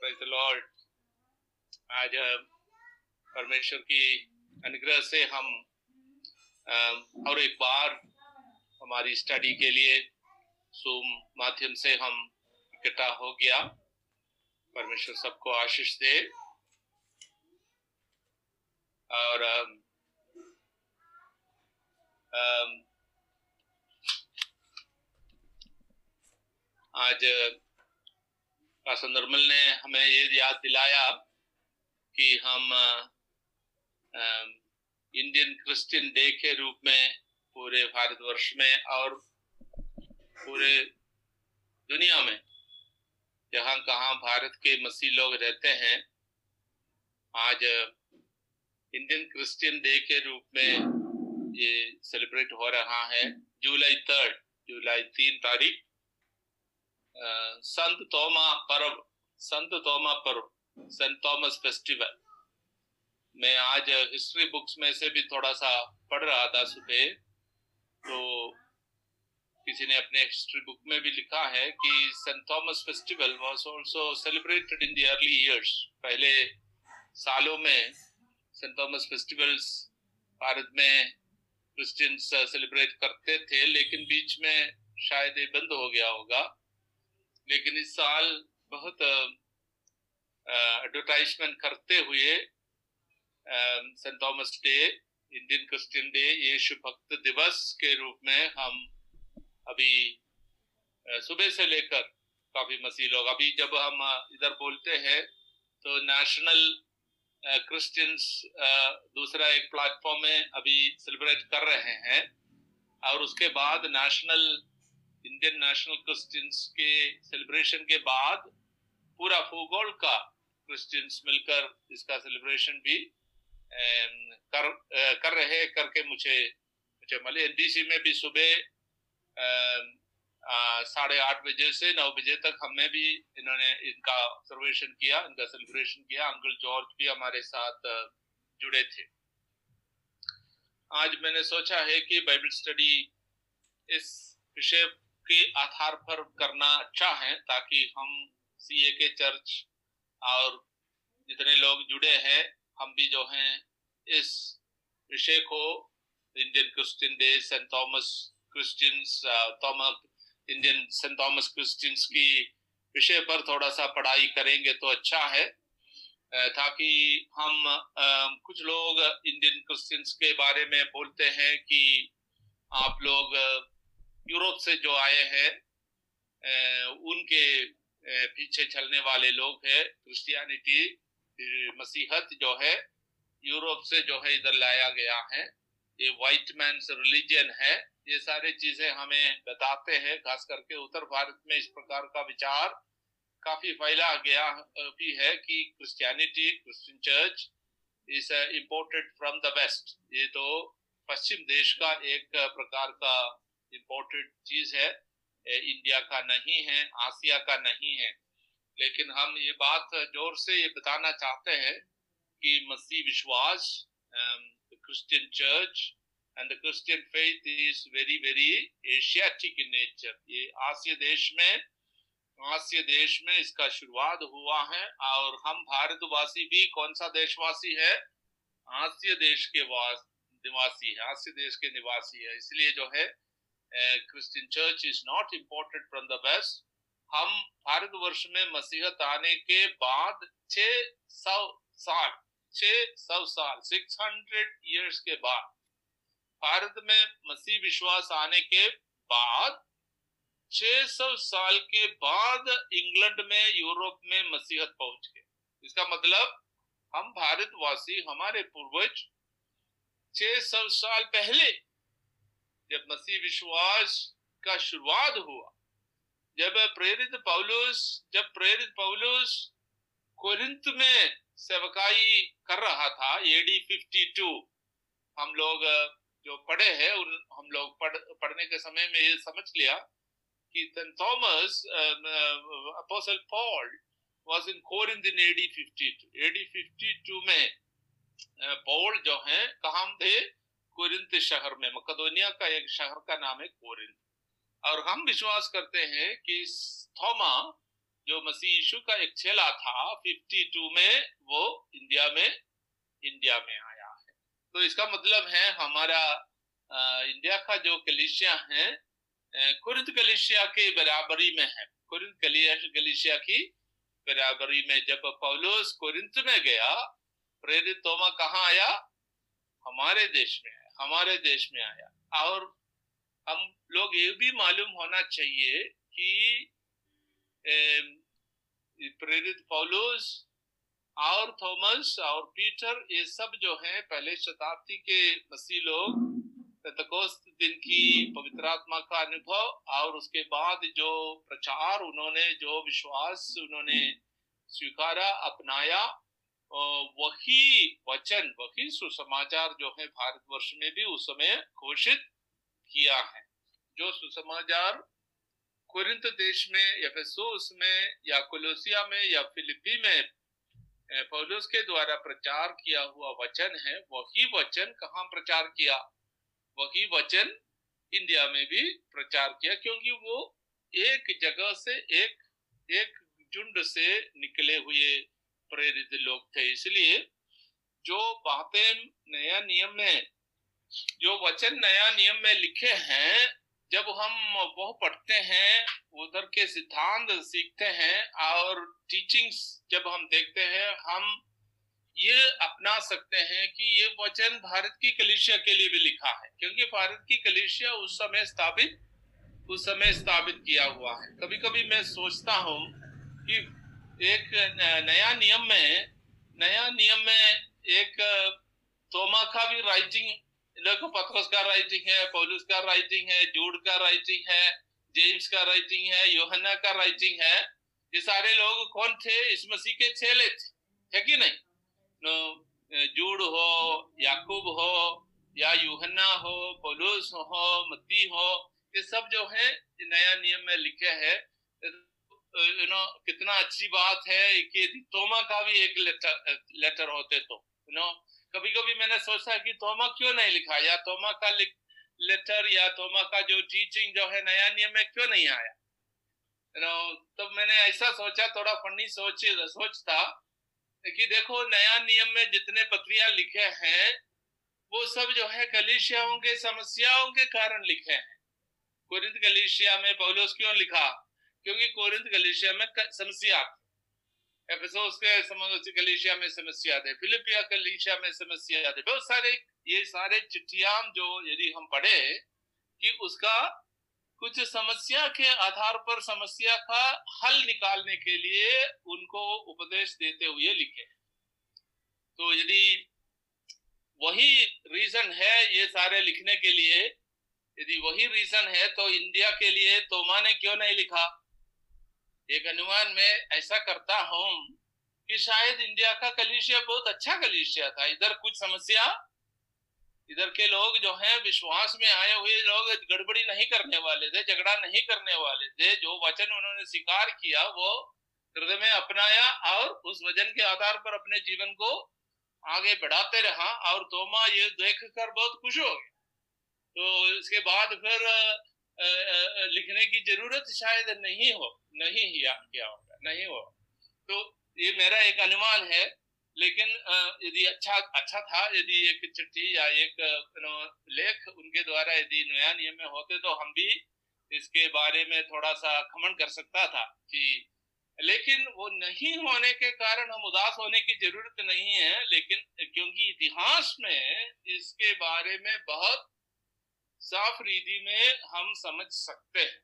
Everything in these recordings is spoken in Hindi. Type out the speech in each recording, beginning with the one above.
प्रेज लॉर्ड आज परमेश्वर की अनुग्रह से हम और एक बार हमारी स्टडी के लिए सूम माध्यम से हम इकट्ठा हो गया। परमेश्वर सबको आशीष दे। और आज निर्मल ने हमें ये याद दिलाया कि हम इंडियन क्रिश्चियन डे के रूप में पूरे भारतवर्ष में और पूरे दुनिया में जहाँ कहाँ भारत के मसीह लोग रहते हैं, आज इंडियन क्रिश्चियन डे के रूप में ये सेलिब्रेट हो रहा है। जुलाई थर्ड जुलाई तीन तारीख संत तोमा पर्व, संत तोमा पर्व, सेंट थॉमस फेस्टिवल। मैं आज हिस्ट्री बुक्स में से भी थोड़ा सा पढ़ रहा था सुबह तो किसी ने अपने हिस्ट्री बुक में भी लिखा है कि Saint Thomas festival was also celebrated in the early years पहले सालों में सेंट थॉमस फेस्टिवल्स भारत में क्रिश्चियंस सेलिब्रेट करते थे, लेकिन बीच में शायद ये बंद हो गया होगा। लेकिन इस साल बहुत एडवर्टाइजमेंट करते हुए Saint Thomas day Indian Christian day यीशु भक्त दिवस के रूप में हम अभी सुबह से लेकर काफ़ी मसीह लोग, अभी जब हम इधर बोलते हैं तो नेशनल क्रिश्चियंस दूसरा एक प्लेटफॉर्म में अभी सेलिब्रेट कर रहे हैं, और उसके बाद नेशनल इंडियन नेशनल क्रिश्चियंस के सेलिब्रेशन के बाद पूरा भूगोल का क्रिश्चियंस मिलकर इसका सेलिब्रेशन भी कर कर रहे करके मुझे मुझे मिले। एनडीसी में भी सुबह साढ़े आठ बजे से नौ बजे तक हमें भी इन्होंने इनका ऑब्जर्वेशन किया, इनका सेलिब्रेशन किया। अंकल जॉर्ज भी हमारे साथ जुड़े थे। आज मैंने सोचा है कि बाइबल स्टडी इस विषय के आधार पर करना अच्छा है ताकि हम सीए के चर्च और जितने लोग जुड़े हैं, हम भी जो हैं, इस विषय को Indian Christian day Saint Thomas Christians Thomas Indian Saint Thomas Christians की विषय पर थोड़ा सा पढ़ाई करेंगे तो अच्छा है। ताकि हम कुछ लोग इंडियन क्रिश्चियंस के बारे में बोलते हैं कि आप लोग यूरोप से जो आए हैं उनके पीछे चलने वाले लोग हैं क्रिश्चियनिटी मसीहत जो है, यूरोप से जो है इधर लाया गया है। ये व्हाइट मैन रिलीजन है। ये सारी चीज़ें हमें बताते हैं, खास करके उत्तर भारत में इस प्रकार का विचार काफ़ी फैला गया भी है कि Christianity Christian church is imported from the west ये तो पश्चिम देश का एक प्रकार का इम्पोर्टेड चीज़ है। इंडिया का नहीं है, आसिया का नहीं है। लेकिन हम ये बात ज़ोर से ये बताना चाहते हैं कि मसीह विश्वास Christian church and Christian faith is very very Asiatic in nature ये आसिया देश में, आसिया देश में इसका शुरुआत हुआ है और हम भारतवासी भी कौन सा देशवासी है? आसिया देश के वास, निवासी है, आसिया देश के निवासी है। इसलिए जो है Christian church is not imported from the west हम भारतवर्ष में मसीहत आने के बाद छह सौ साल, छह सौ साल सिक्स हंड्रेड ईयर्स के बाद भारत में मसीह विश्वास आने के बाद 600 साल के बाद इंग्लैंड में, यूरोप में मसीहत पहुँच गए। इसका मतलब हम भारतवासी, हमारे पूर्वज 600 साल पहले जब मसीह विश्वास का शुरुआत हुआ, जब प्रेरित पौलुस, जब प्रेरित पौलुस कोरिंथ में सेवकाई कर रहा था एडी 52 हम लोग, जो पढ़े हैं, उन, हम लोग पढ़, पढ़ने के समय में ये समझ लिया कि Thomas apostle Paul was in Corinth in AD 52 AD 52 में पॉल जो है, कहाँ थे? कोरिंथ शहर में, मकदोनिया का एक शहर का नाम है कोरिंथ। और हम विश्वास करते हैं कि थोमा, जो मसीह यीशु का एक चेला था 52 में वो इंडिया में इंडिया में आया है। तो इसका मतलब है हमारा इंडिया का जो कलिशिया है कुरिंत कलिशिया के बराबरी में है। कुरिंत कलिशिया की बराबरी में जब पौलोस कुरिंत में गया, प्रेरित तोमा कहाँ आया? हमारे देश में हमारे देश में आया। और हम लोग ये भी मालूम होना चाहिए कि प्रेरित पौलुस और थॉमस और पीटर ये सब जो है, पहले शताब्दी के मसीह लोग दिन की पवित्र आत्मा का अनुभव और उसके बाद जो प्रचार उन्होंने, जो विश्वास उन्होंने स्वीकारा, अपनाया वही वचन, वही सुसमाचार जो है भारतवर्ष में भी उस समय घोषित किया है। जो सुसमाचार कुरिंत देश में एफेसोस में या कोलोसिया में या फिलिपी में पौलुस के द्वारा प्रचार किया हुआ वचन है, वही वचन कहाँ प्रचार किया? वही वचन इंडिया में भी प्रचार किया, क्योंकि वो एक जगह से एक एक झुंड से निकले हुए प्रेरित लोग थे। इसलिए जो बातें नया नियम में, जो वचन नया नियम में लिखे हैं, जब हम वो पढ़ते हैं, उधर के सिद्धांत सीखते हैं और टीचिंग्स जब हम देखते हैं, हम ये अपना सकते हैं कि ये वचन भारत की कलिशिया के लिए भी लिखा है। क्योंकि भारत की कलिशिया उस समय स्थापित, उस समय स्थापित किया हुआ है। कभी कभी मैं सोचता हूँ कि एक नया नियम में, नया नियम में एक तोमा का भी राइटिंग देखो पत्रस का राइटिंग है, पौलुस का राइटिंग है, जूड का राइटिंग है, जेम्स का राइटिंग है योहना का राइटिंग है। ये सारे लोग कौन थे? इस मसीह के छेले थे। है कि नहीं? नो, जूड हो, याकूब हो, या यूहन्ना हो, पौलुस हो, मत्ती हो, ये सब जो है नया नियम में लिखे है। यू नो कितना अच्छी बात है कि तोमा का भी एक लेटर लेटर होते तो यू नो कभी कभी मैंने सोचा कि तोमा क्यों नहीं लिखा? या तोमा का लेटर या तोमा का जो टीचिंग जो है नया नियम में क्यों नहीं आया? You know, तो मैंने ऐसा सोचा थोड़ा फनी सोच सोचता कि देखो नया नियम में जितने पत्रियाँ लिखे हैं वो सब जो है कलिशियाओं के समस्याओं के कारण लिखे हैं। कोरिंथ कलिशिया में पौलोस क्यों लिखा? क्योंकि कोरिंथ कलिशिया में समस्या एफेसोस के में समस्या थे, फिलिपिया कलीसिया में समस्या थे। बहुत सारे, ये सारे चिट्ठियाँ जो यदि हम पढ़े, कि उसका कुछ समस्या के आधार पर समस्या का हल निकालने के लिए उनको उपदेश देते हुए लिखे। तो यदि वही रीजन है ये सारे लिखने के लिए, यदि वही रीजन है तो इंडिया के लिए तोमा ने क्यों नहीं लिखा? एक अनुमान में ऐसा करता हूँ कि शायद इंडिया का कलिशिया बहुत अच्छा कलिशिया था। इधर कुछ समस्या, इधर के लोग जो हैं, विश्वास में आए हुए लोग गड़बड़ी नहीं करने वाले थे, झगड़ा नहीं करने वाले थे। जो वचन उन्होंने स्वीकार किया, वो हृदय में अपनाया और उस वचन के आधार पर अपने जीवन को आगे बढ़ाते रहा और तोमा ये देख कर बहुत खुश हो गया। तो इसके बाद फिर लिखने की ज़रूरत शायद नहीं हो, नहीं किया होगा, नहीं हो। तो ये मेरा एक अनुमान है, लेकिन यदि अच्छा अच्छा था, यदि एक चिट्ठी या एक लेख उनके द्वारा यदि नया नियम में होते तो हम भी इसके बारे में थोड़ा सा खमन कर सकता था कि लेकिन वो नहीं होने के कारण हम उदास होने की ज़रूरत नहीं है, लेकिन क्योंकि इतिहास में इसके बारे में बहुत साफ़ रीति में हम समझ सकते हैं।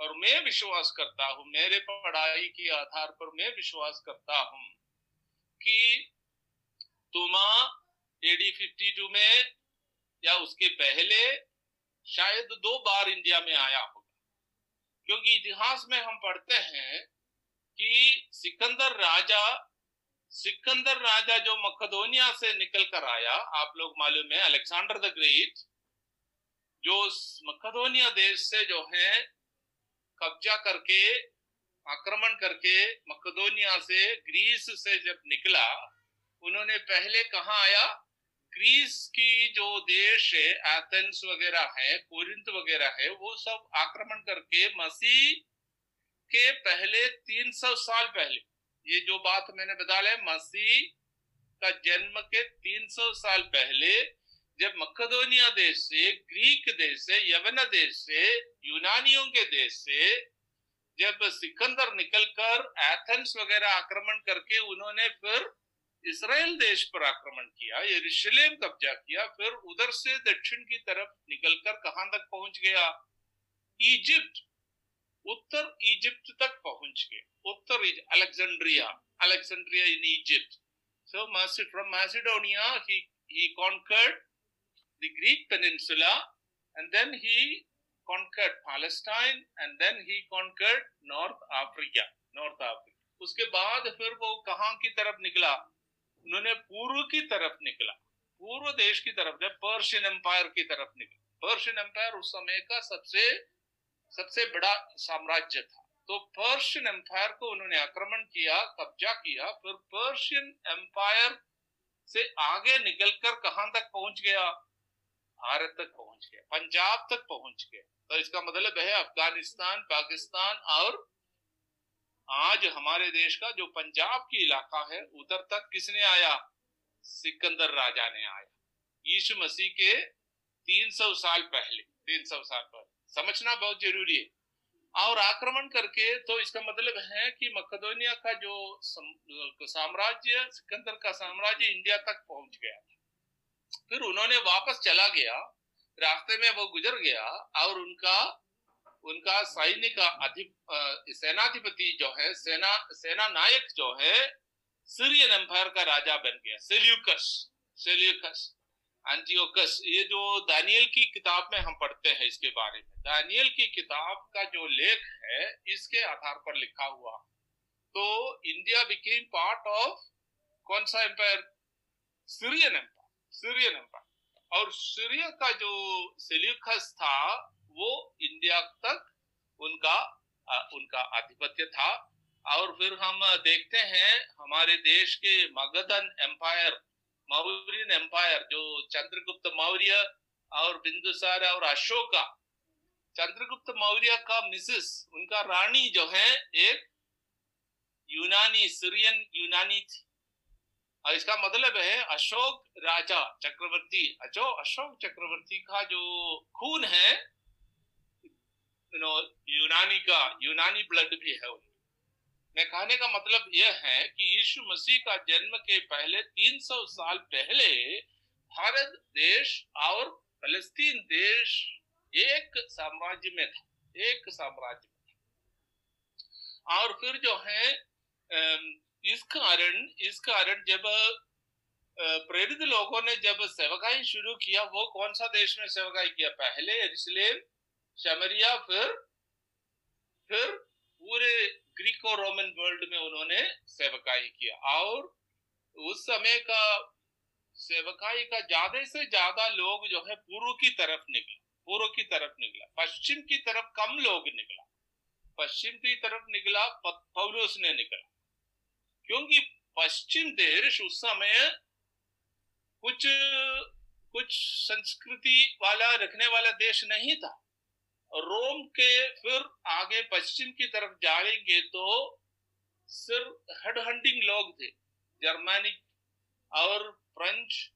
और मैं विश्वास करता हूँ, मेरे पढ़ाई के आधार पर मैं विश्वास करता हूँ कि तुमा एडी फिफ्टी टू में या उसके पहले शायद दो बार इंडिया में आया होगा। क्योंकि इतिहास में हम पढ़ते हैं कि सिकंदर राजा सिकंदर राजा जो मकदोनिया से निकल कर आया, आप लोग मालूम है, अलेक्सांडर द ग्रेट जो मकदोनिया देश से जो है, कब्जा करके, आक्रमण करके मकदोनिया से, ग्रीस से जब निकला, उन्होंने पहले कहा आया? ग्रीस की जो देश है, एथेंस वगैरह है, कोरिंथ वगैरह है, वो सब आक्रमण करके मसीह के पहले 300 साल पहले, ये जो बात मैंने बता लिया मसीह का जन्म के 300 साल पहले जब मकदोनिया देश से, ग्रीक देश से, यवन देश से, यूनानियों के देश से, जब सिकंदर निकलकर एथेंस वगैरह आक्रमण करके उन्होंने फिर इसराइल देश पर आक्रमण किया, यरूशलेम कब्जा किया, फिर उधर से दक्षिण की तरफ़ निकलकर कहाँ तक पहुँच गया? इजिप्ट। उत्तर इजिप्ट तक पहुँच गए। उत्तर Alexandria. Alexandria in Egypt. So from Macedonia he conquered the Greek peninsula, and then he conquered Palestine, and then he conquered North Africa North Africa. उसके बाद फिर वो कहाँ की तरफ़ निकला? उन्होंने पूर्व की तरफ़ निकला। पूर्व देश की तरफ़ जब पर्शियन एम्पायर की तरफ़ निकला। पर्शियन एम्पायर उस समय का सबसे सबसे बड़ा साम्राज्य था। तो पर्शियन एम्पायर को उन्होंने आक्रमण किया, कब्जा किया, फिर पर्शियन एम्पायर से आगे निकलकर कहाँ तक पहुँच गया? भारत तक पहुँच गया, पंजाब तक पहुँच गए तो इसका मतलब है अफ़गानिस्तान, पाकिस्तान और आज हमारे देश का जो पंजाब की इलाका है उधर तक किसने आया? सिकंदर राजा ने आया। यीशु मसीह के 300 साल पहले 300 साल पहले समझना बहुत ज़रूरी है। और आक्रमण करके तो इसका मतलब है कि मकदोनिया का जो साम्राज्य, सिकंदर का साम्राज्य इंडिया तक पहुँच गया फिर उन्होंने वापस चला गया, रास्ते में वो गुजर गया और उनका उनका सैनिक अधिप सेनाधिपति जो है, सेना सेना नायक जो है सीरियन एम्पायर का राजा बन गया सेल्यूकस सेल्यूकस एंजियोकस ये जो दानियल की किताब में हम पढ़ते हैं इसके बारे में। दानियल की किताब का जो लेख है, इसके आधार पर लिखा हुआ। तो इंडिया बिकेम पार्ट ऑफ़ कौन सा empire Syrian empire Syrian empire और सीरिया का जो सेल्यूकस था, वो इंडिया तक उनका उनका आधिपत्य था। और फिर हम देखते हैं हमारे देश के मगधन एम्पायर मौर्यन एम्पायर जो चंद्रगुप्त मौर्य और बिंदुसार और अशोका, चंद्रगुप्त मौर्य का मिसेस, उनका रानी जो है, एक यूनानी सीरियन यूनानी थी। इसका मतलब है अशोक राजा चक्रवर्ती। जो अशोक चक्रवर्ती का जो खून है यूनानी का, यूनानी ब्लड भी है मैं कहने का मतलब यह है कि यीशु मसीह का जन्म के पहले 300 साल पहले भारत देश और फलस्तीन देश एक साम्राज्य में था, एक साम्राज्य में था। और फिर जो है इस कारण इस कारण जब प्रेरित लोगों ने जब सेवकाई शुरू किया, वो कौन सा देश में सेवकाई किया? पहले इसलिए शमरिया फिर फिर पूरे ग्रीको रोमन वर्ल्ड में उन्होंने सेवकाई किया। और उस समय का सेवकाई का ज़्यादा से ज़्यादा लोग जो है पूर्व की तरफ़ निकला, पूर्व की तरफ़ निकला, पश्चिम की तरफ़ कम लोग निकला। पश्चिम की तरफ़ निकला पौलुस ने निकला। क्योंकि पश्चिम देश उस समय कुछ कुछ संस्कृति वाला रखने वाला देश नहीं था। रोम के फिर आगे पश्चिम की तरफ़ जाएँगे तो सिर्फ़ हेड हंटिंग लोग थे। जर्मनिक और फ्रेंच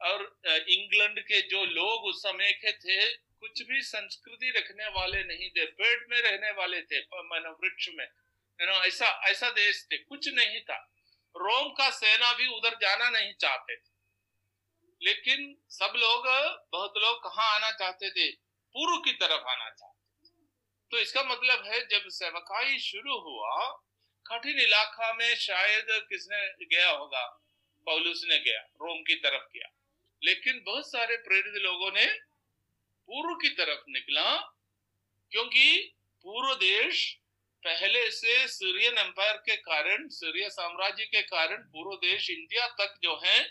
और इंग्लैंड के जो लोग उस समय के थे, कुछ भी संस्कृति रखने वाले नहीं थे पेड़ में रहने वाले थे वृक्ष में। नो ऐसा ऐसा देश थे, कुछ नहीं था। रोम का सेना भी उधर जाना नहीं चाहते थे। लेकिन सब लोग, बहुत लोग कहा आना चाहते थे? पूर्व की तरफ़ आना चाहते तो इसका मतलब है, जब सेवकाई शुरू हुआ, कठिन इलाका में शायद किसने गया होगा? पौलुस ने गया, रोम की तरफ़ गया। लेकिन बहुत सारे प्रेरित लोगों ने पूर्व की तरफ़ निकला, क्योंकि पूर्व देश पहले से सीरियन एम्पायर के कारण सीरिया साम्राज्य के कारण पूर्व देश इंडिया तक जो है,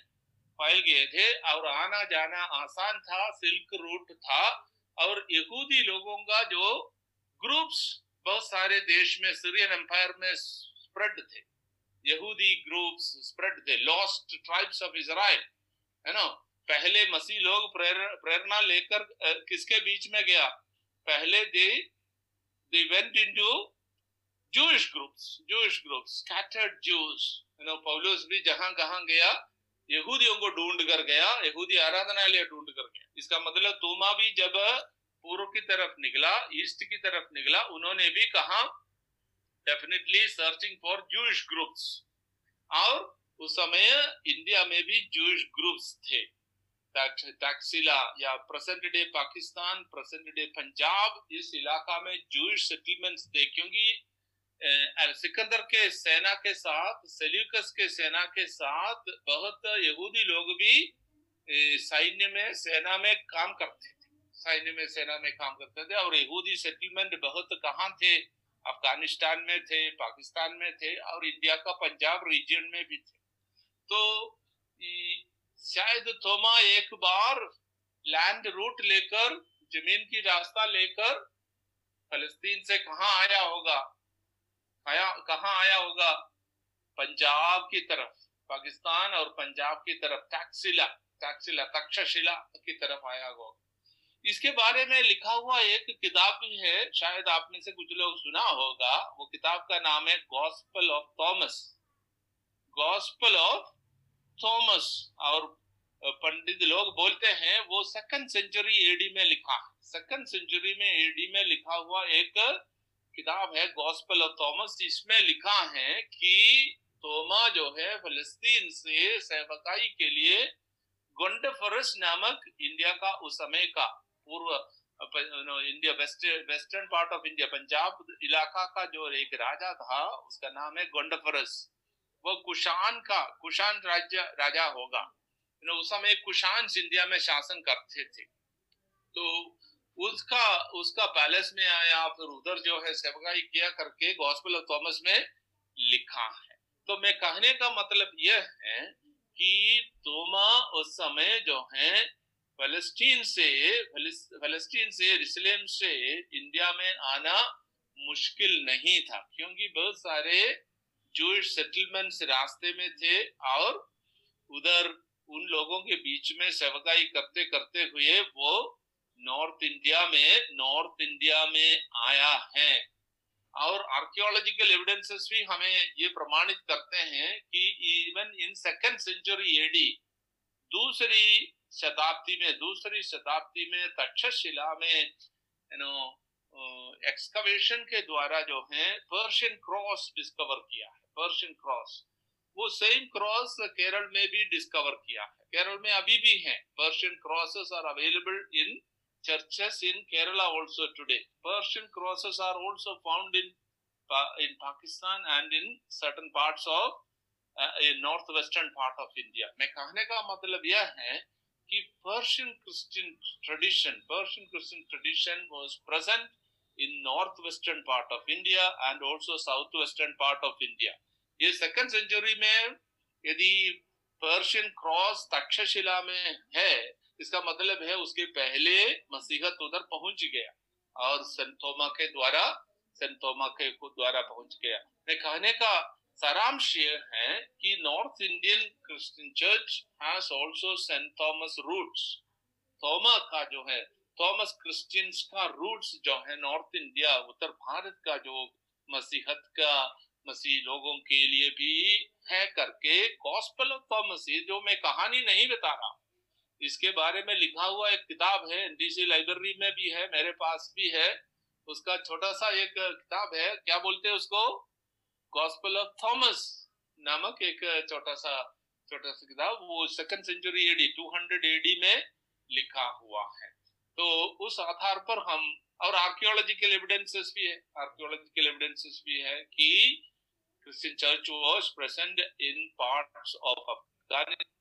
फैल गए थे और आना जाना आसान था सिल्क रूट था। और यहूदी लोगों का जो ग्रुप्स बहुत सारे देश में सीरियन एम्पायर में स्प्रेड थे। यहूदी ग्रुप्स स्प्रेड थे। लॉस्ट ट्राइब्स ऑफ़ इजराइल है ना? पहले मसीह लोग प्रेरणा लेकर किसके बीच में गया? पहले they they went into Jewish groups, Jewish groups, scattered Jews. You know, पौलुस भी जहाँ कहाँ गया यहूदियों को ढूंढ कर गया यहूदी आराधनालय ढूंढ कर गया। इसका मतलब तोमा भी जब पूर्व की तरफ़ निकला ईस्ट की तरफ़ निकला उन्होंने भी कहा definitely searching for Jewish groups और उस समय इंडिया में भी जूश ग्रुप्स थे। टैक्सिला या present day Pakistan present day Punjab इस इलाका में जूश सेटलमेंट्स थे क्योंकि सिकंदर के सेना के साथ, सेल्यूकस के सेना के साथ बहुत यहूदी लोग भी सैन्य में, सेना में काम करते थे। सैन्य में, सेना में काम करते थे और यहूदी सेटलमेंट बहुत कहाँ थे? अफ़गानिस्तान में थे, पाकिस्तान में थे और इंडिया का पंजाब रीजन में भी थे। तो शायद थोमा एक बार लैंड रूट लेकर, ज़मीन की रास्ता लेकर, फलस्तीन से कहा आया होगा? आया, कहा आया होगा? पंजाब की तरफ़, पाकिस्तान और पंजाब की तरफ़ टैक्सिला टैक्सिला तक्षशिला की तरफ़ आया होगा। इसके बारे में लिखा हुआ एक किताब भी है, शायद आप में से कुछ लोग सुना होगा, वो किताब का नाम है gospel of Thomas gospel of Thomas और पंडित लोग बोलते हैं, वो सेकंड सेंचुरी एडी में लिखा है। सेकंड सेंचुरी में एडी में लिखा हुआ एक किताब है गॉस्पल ऑफ़ थॉमस इसमें लिखा है कि तोमा जो है फलस्तीन से सेवकाई के लिए गोंडफरस नामक इंडिया का, उस समय का पूर्व India, west, western part of India, Punjab इलाका का जो एक राजा था, उसका नाम है गोंडफरस। वो कुशान का, कुशान राज्य, राजा होगा। उस समय कुशान इंडिया में शासन करते थे। तो उसका उसका पैलेस में आया, फिर उधर जो है सेवगाई किया करके गॉस्पेल ऑफ़ थॉमस में लिखा है। तो मैं कहने का मतलब यह है कि तोमा उस समय जो है फलस्तीन से फलस्तीन से रिसलेम से इंडिया में आना मुश्किल नहीं था, क्योंकि बहुत सारे जूश सेटलमेंट्स रास्ते में थे और उधर उन लोगों के बीच में सेवकाई करते करते हुए वो नॉर्थ इंडिया में नॉर्थ इंडिया में आया है। और आर्कियोलॉजिकल एविडेंसेस भी हमें ये प्रमाणित करते हैं कि even in second century AD दूसरी शताब्दी में, दूसरी शताब्दी में, तक्षशिला में यू नो एक्सकवेशन के द्वारा जो है पर्शियन क्रॉस डिस्कवर किया है। पर्शियन क्रॉस वो सेम क्रॉस केरल में भी डिस्कवर किया है। केरल में अभी भी है। Persian crosses are available in churches in Kerala also today. Persian crosses are also found in in Pakistan and in certain parts of uh, in northwestern part of India. मैं कहने का मतलब यह है कि Persian Christian tradition, Persian Christian tradition was present in northwestern part of India and also southwestern part of India. ये second century में यदि पर्शियन क्रॉस तक्षशिला में है इसका मतलब है उसके पहले मसीहत उधर पहुँच गया और संतोमा के द्वारा संतोमा के द्वारा पहुँच गया। मैं कहने का सारांश ये है कि north Indian Christian church has also Saint Thomas roots Thoma का जो है थॉमस क्रिश्चियंस का रूट्स जो है नॉर्थ इंडिया उत्तर भारत का जो मसीहत का, मसीह लोगों के लिए भी है करके गॉस्पल ऑफ़ थॉमस जो मैं कहानी नहीं बता रहा इसके बारे में लिखा हुआ एक किताब है एनडीसी लाइब्रेरी में भी है, मेरे पास भी है। उसका छोटा सा एक किताब है, क्या बोलते हैं उसको? गॉस्पल ऑफ़ थॉमस नामक एक छोटा सा छोटा सा किताब वो सेकंड सेंचुरी एडी 200 एडी में लिखा हुआ है। तो उस आधार पर हम, और आर्कियोलॉजिकल एविडेंसेस भी है आर्कियोलॉजिकल एविडेंसेस भी है कि Christian church was present in parts of Afghanistan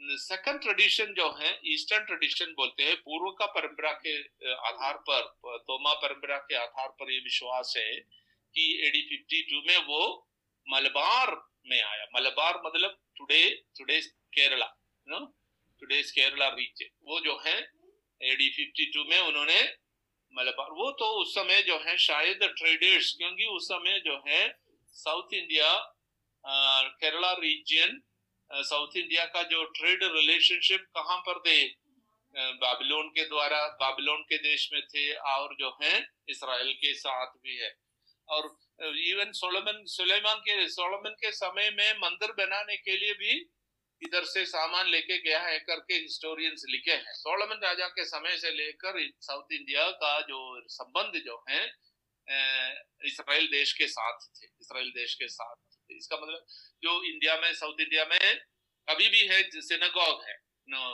second tradition जो है ईस्टर्न ट्रेडिशन बोलते हैं, पूर्व का परंपरा के आधार पर तोमा परंपरा के आधार पर ये विश्वास है कि एडी 52 में वो मलबार में आया। मलबार मतलब today today Kerala today Kerala region वो जो है एडी 52 में उन्होंने मलबार, वो तो उस समय जो है, शायद ट्रेडर्स क्योंकि उस समय जो है south India Kerala region south India का जो ट्रेड रिलेशनशिप कहाँ पर थे? बाबिलोन के द्वारा, बाबिलोन के देश में थे और जो है, इसराइल के साथ भी है। और इवन सोलमन, सुलेमान के, सोलमन के समय में मंदिर बनाने के लिए भी इधर से सामान लेके गया है करके हिस्टोरियंस लिखे हैं। सोलमन राजा के समय से लेकर साउथ इंडिया का जो संबंध जो है इसराइल देश के साथ थे, इसराइल देश के साथ। इसका मतलब जो इंडिया में, साउथ इंडिया में अभी भी है सिनेगॉग है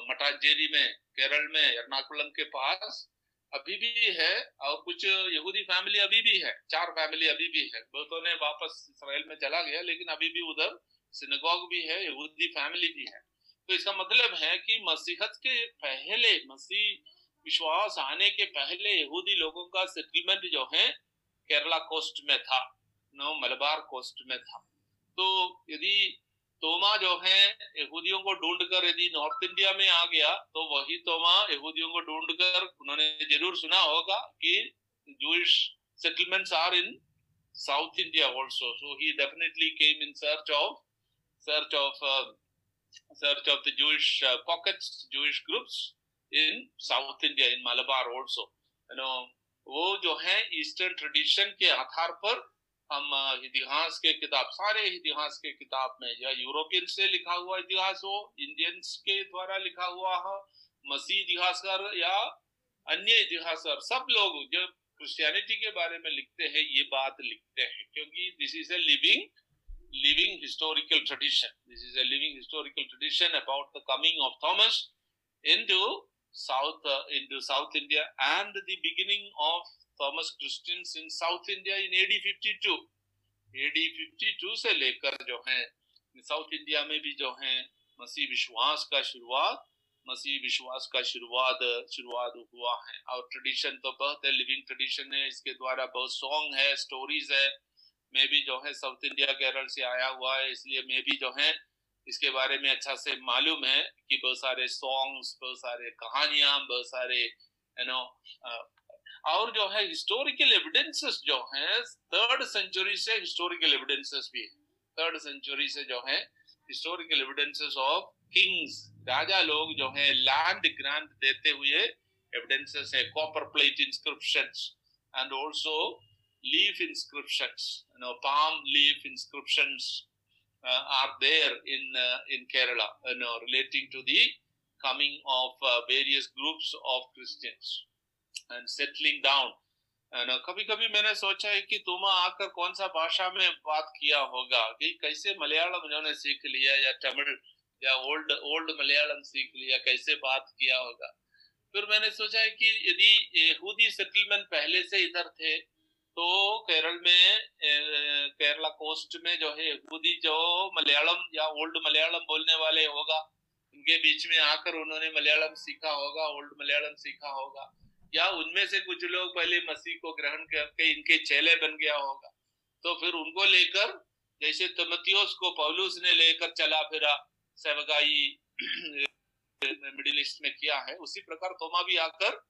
मटाजेरी में, केरल में, एर्नाकुलम के पास अभी भी है और कुछ यहूदी फैमिली अभी भी है, चार फैमिली अभी भी है। बहुतों ने वापस इसराइल में चला गया, लेकिन अभी भी उधर सिनेगॉग भी है, यहूदी फैमिली भी है। तो इसका मतलब है कि मसीहत के पहले, मसीह विश्वास आने के पहले यहूदी लोगों का सेटलमेंट जो है, केरला कोस्ट में था, नो, मलबार कोस्ट में था। तो यदि तोमा जो है, यहूदियों को ढूंढ कर यदि नॉर्थ इंडिया में आ गया तो वही तोमा यहूदियों को ढूंढ कर उन्होंने ज़रूर सुना होगा कि Jewish settlements are in south India also so he definitely came in search of search of search of the Jewish pockets Jewish groups in south India in Malabar also you know वो जो है ईस्टर्न ट्रेडिशन के आधार पर हम इतिहास के किताब, सारे इतिहास के किताब में या यूरोपियन से लिखा हुआ इतिहास हो, इंडियंस के द्वारा लिखा हुआ हो, मसीह इतिहासकार या अन्य इतिहासकार सब लोग जो क्रिश्चियनिटी के बारे में लिखते हैं, ये बात लिखते हैं, क्योंकि this is a living living historical tradition this is a living historical tradition about the coming of Thomas into south into south India and the of Thomas Christians in south India in AD 52 AD 52 से लेकर जो है साउथ इंडिया में भी जो है, मसीह विश्वास का शुरुआत, मसीह विश्वास का शुरुआत शुरुआत हुआ है। और ट्रेडिशन तो बहुत है लिविंग ट्रेडिशन है, इसके द्वारा बहुत सॉन्ग है स्टोरीज है। मैं भी जो है साउथ इंडिया केरल से आया हुआ है, इसलिए मैं भी जो है, इसके बारे में अच्छा से मालूम है कि बहुत सारे सॉन्ग्स बहुत सारे कहानियाँ, बहुत सारे यू नो और जो है हिस्टोरिकल एविडेंसेस जो है थर्ड सेंचुरी से हिस्टोरिकल एविडेंसेस भी थर्ड सेंचुरी से जो है हिस्टोरिकल एविडेंसेस ऑफ़ किंग्स राजा लोग जो है लैंड ग्रांट देते हुए एविडेंसेस है copper plate inscription and also leaf inscription palm leaf inscription are there in in Kerala relating to the coming of various groups of Christians and settling down. ना कभी कभी मैंने सोचा है कि तुम आकर कौन सा भाषा में बात किया होगा कि कैसे मलयालम उन्होंने सीख लिया या तमिल या ओल्ड ओल्ड मलयालम सीख लिया, कैसे बात किया होगा। फिर मैंने सोचा है कि यदि यहूदी सेटलमेंट पहले से इधर थे तो केरल में केरला कोस्ट में जो है, यहूदी जो मलयालम या ओल्ड मलयालम बोलने वाले होगा, उनके बीच में आकर उन्होंने मलयालम सीखा होगा, ओल्ड मलयालम सीखा होगा। या उनमें से कुछ लोग पहले मसीह को ग्रहण करके इनके चेले बन गया होगा। तो फिर उनको लेकर, जैसे तमतियोस को पौलुस ने लेकर चला फिरा सेवगाई, मिडिल ईस्ट में किया है, उसी प्रकार तोमा भी आकर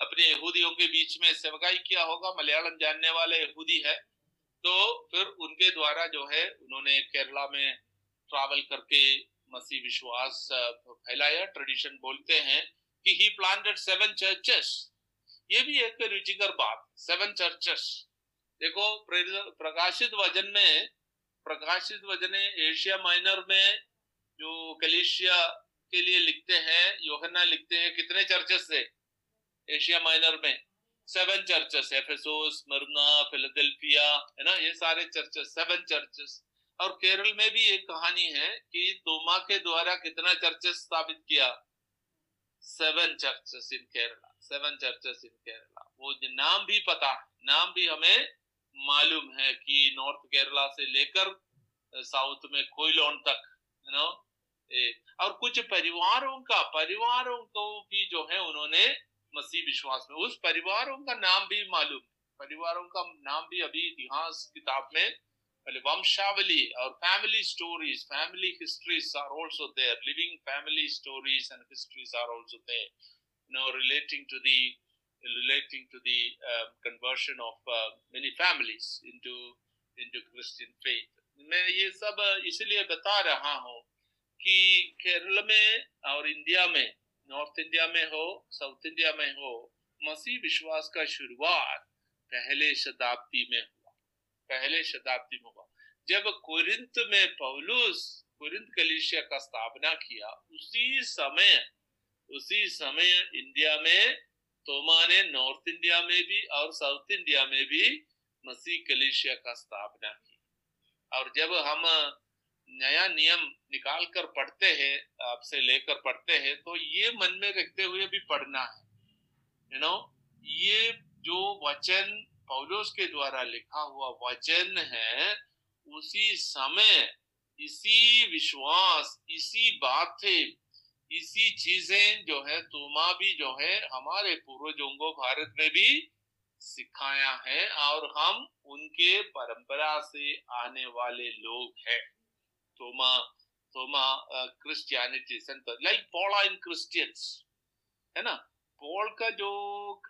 अपने यहूदियों के बीच में सेवगाई किया होगा, मलयालम जानने वाले यहूदी है। तो फिर उनके द्वारा जो है, उन्होंने केरला में ट्रैवल करके मसीह विश्वास फैलाया। ट्रेडिशन बोलते हैं कि ही प्लांटेड सेवन चर्चेस ये भी एक रुचिकर बात सेवन चर्चेस देखो प्रकाशित वज़न में, प्रकाशित वज़न एशिया माइनर में जो कलिशिया के लिए लिखते हैं योहना लिखते हैं, कितने चर्चेस थे? एशिया माइनर में. Seven churches Ephesus Smyrna Philadelphia है ना? ये सारे चर्चेस सेवन चर्चेस और केरल में भी एक कहानी है कि तोमा के द्वारा कितना चर्चेस स्थापित किया? Seven churches in Kerala seven churches in Kerala वो नाम भी पता है, नाम भी हमें मालूम है कि नॉर्थ केरला से लेकर साउथ में कोयलोन तक यू नो और कुछ परिवारों का, परिवारों को भी जो है उन्होंने मसीह विश्वास में, उस परिवारों का नाम भी मालूम परिवारों का नाम भी अभी इतिहास किताब में पहले वंशावली और family stories family histories are also there living family stories and histories are also there you know relating to the relating to the uh, conversion of uh, many families into into Christian faith. मैं ये सब इसलिए बता रहा हूँ कि केरल में और इंडिया में नॉर्थ इंडिया में हो साउथ इंडिया में हो मसीह विश्वास का शुरुआत पहले शताब्दी में हुआ पहले शताब्दी में हुआ। जब कुरिंत में पौलुस कुरिंत कलिशिया का स्थापना किया उसी समय उसी समय इंडिया में तोमा ने नॉर्थ इंडिया में भी और साउथ इंडिया में भी मसीह कलिशिया का स्थापना की। और जब हम नया नियम निकाल कर पढ़ते हैं आपसे लेकर पढ़ते हैं तो ये मन में रखते हुए भी पढ़ना है। यू you नो know, ये जो वचन पौलोस के द्वारा लिखा हुआ वचन है, उसी समय इसी विश्वास, इसी बातें, इसी चीज़ें जो है तुमा भी जो है हमारे पूर्वजों को भारत में भी सिखाया है और हम उनके परंपरा से आने वाले लोग हैं। तोमा तोमा क्रिश्चियनिटी संत लाइक पॉला इन क्रिश्चियंस है ना? पॉल का जो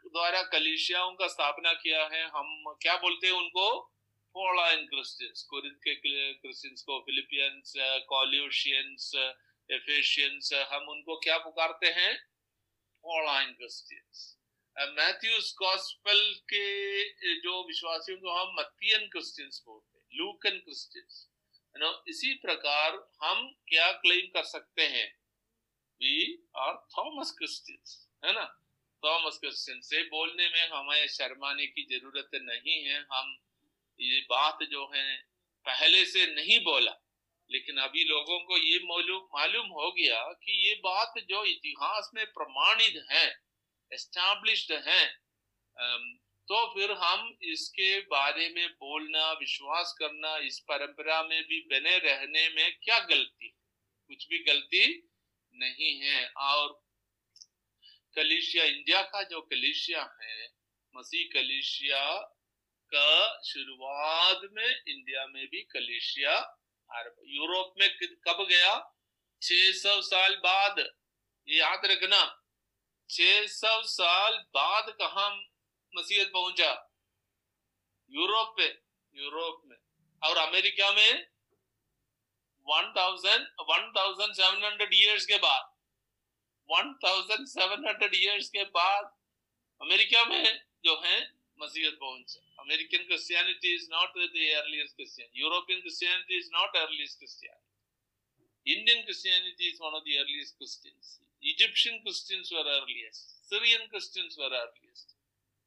द्वारा कलिशियाओं का स्थापना किया है, हम क्या बोलते हैं उनको? पॉला इन क्रिश्चियंस कोरिंथ के को फिलिपियंस एफेशियंस हम उनको क्या पुकारते हैं? Pauline Christians Matthew's gospel के, जो विश्वासियों को हम क्रिश्चियंस बोलते हैं लूकन ना इसी प्रकार हम क्या क्लेम कर सकते हैं? वी आर थॉमस क्रिश्चियंस है ना? थॉमस क्रिश्चियन से बोलने में हमें शर्माने की ज़रूरत नहीं है। हम ये बात जो है, पहले से नहीं बोला, लेकिन अभी लोगों को ये मालूम मालूम हो गया कि ये बात जो इतिहास में प्रमाणित है एस्टैब्लिश्ड है तो फिर हम इसके बारे में बोलना, विश्वास करना, इस परंपरा में भी बने रहने में क्या गलती कुछ भी गलती नहीं है। और कलिशिया, इंडिया का जो कलिशिया है, मसीह कलिशिया का शुरुआत में इंडिया में भी कलिशिया यूरोप में कब गया? 600 साल बाद। ये याद रखना 600 साल बाद कहा मसीहत पहुँचा? यूरोप पे, यूरोप में। और अमेरिका में? 1000 1700 इयर्स के बाद। 1700 इयर्स के बाद अमेरिका में जो है, मसीहत पहुँचा American Christianity is not the earliest Christian European Christianity is not earliest Christianity Indian Christianity is one of the earliest Christians Egyptian Christians were earliest Syrian Christians were earliest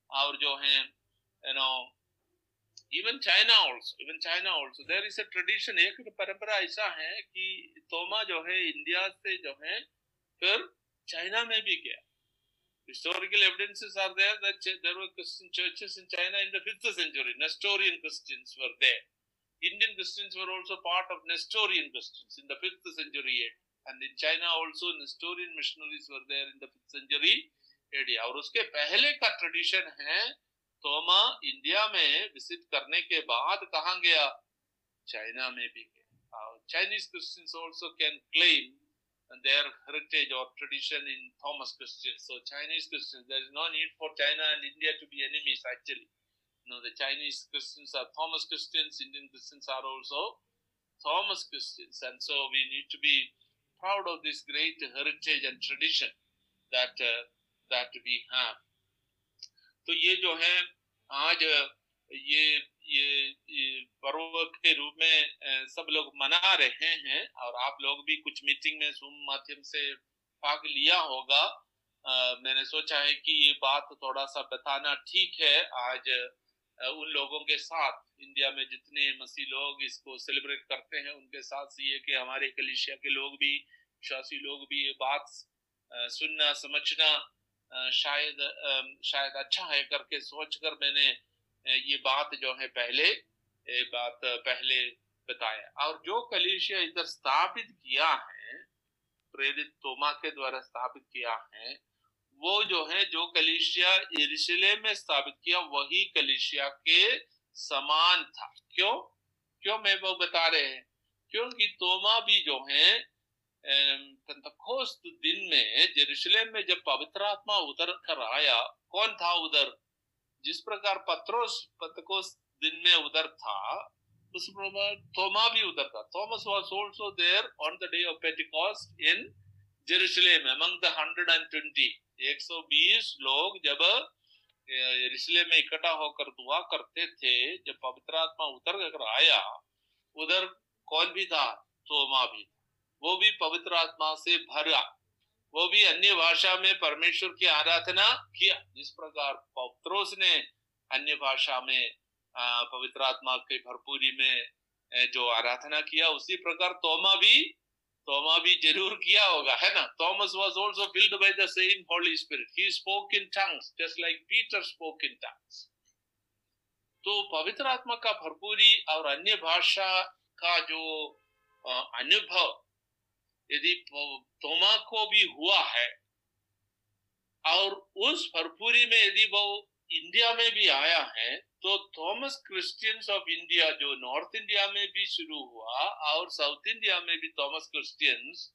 और जो है you know even China also even China also there is a tradition एक परंपरा ऐसा है कि तोमा जो है इंडिया से जो है, फिर चाइना में भी गया historical evidences are there that there were Christian churches in China in the 5th century. Nestorian Christians were there. Indian Christians were also part of Nestorian Christians in the 5th century AD. And in China also Nestorian missionaries were there in the 5th century AD. और उसके पहले का ट्रेडिशन है तोमा इंडिया में विज़िट करने के बाद कहाँ गया चाइना में भी गया Chinese Christians also can claim their heritage or tradition in Thomas Christians. So Chinese Christians, there is no need for China and India to be enemies actually. No, the Chinese Christians are Thomas Christians, Indian Christians are also Thomas Christians. And so we need to be proud of this great heritage and tradition that uh, that we have. तो ये जो है आज ये ये, पर्व के रूप में सब लोग मना रहे हैं और आप लोग भी कुछ मीटिंग में जूम माध्यम से भाग लिया होगा। आ, मैंने सोचा है कि ये बात थोड़ा सा बताना ठीक है। आज उन लोगों के साथ इंडिया में जितने मसीह लोग इसको सेलिब्रेट करते हैं उनके साथ ये कि हमारे कलिशिया के लोग भी विश्वासी लोग भी ये बात सुनना समझना शायद शायद अच्छा है करके सोचकर मैंने ये बात जो है पहले, ये बात पहले बताया। और जो कलिशिया इधर स्थापित किया है, प्रेरित तोमा के द्वारा स्थापित किया है, वो जो है, जो कलिशिया यरूशलेम में स्थापित किया, वही कलिशिया के समान था। क्यों? क्यों मैं वो बता रहे हैं? क्योंकि तोमा भी जो है दिन में जेरूशलेम में जब पवित्र आत्मा उतर कर आया, कौन था उधर? जिस प्रकार पत्रोस पतकोस दिन में उधर था, उस प्रकार थोमा भी उधर था। Thomas was also there on the day of Pentecost in Jerusalem among the 120 120 लोग जब यरूशलेम में इकट्ठा होकर दुआ करते थे, जब पवित्र आत्मा उतर कर आया, उधर कौन भी था? थोमा भी। वो भी पवित्र आत्मा से भरा। वो भी अन्य भाषा में परमेश्वर की आराधना किया। जिस प्रकार पत्रोस ने अन्य भाषा में पवित्र आत्मा के भरपूरी में जो आराधना किया, उसी प्रकार तोमा भी तोमा भी ज़रूर किया होगा, है ना? Thomas was also filled by the same Holy Spirit he spoke in tongues just like Peter spoke in tongues तो पवित्र आत्मा का भरपूरी और अन्य भाषा का जो अनुभव यदि तोमा को भी हुआ है, और उस भरपूरी में यदि वो इंडिया में भी आया है तो थॉमस क्रिश्चियंस ऑफ़ इंडिया, जो नॉर्थ इंडिया में भी शुरू हुआ, और साउथ इंडिया में भी थॉमस क्रिश्चियंस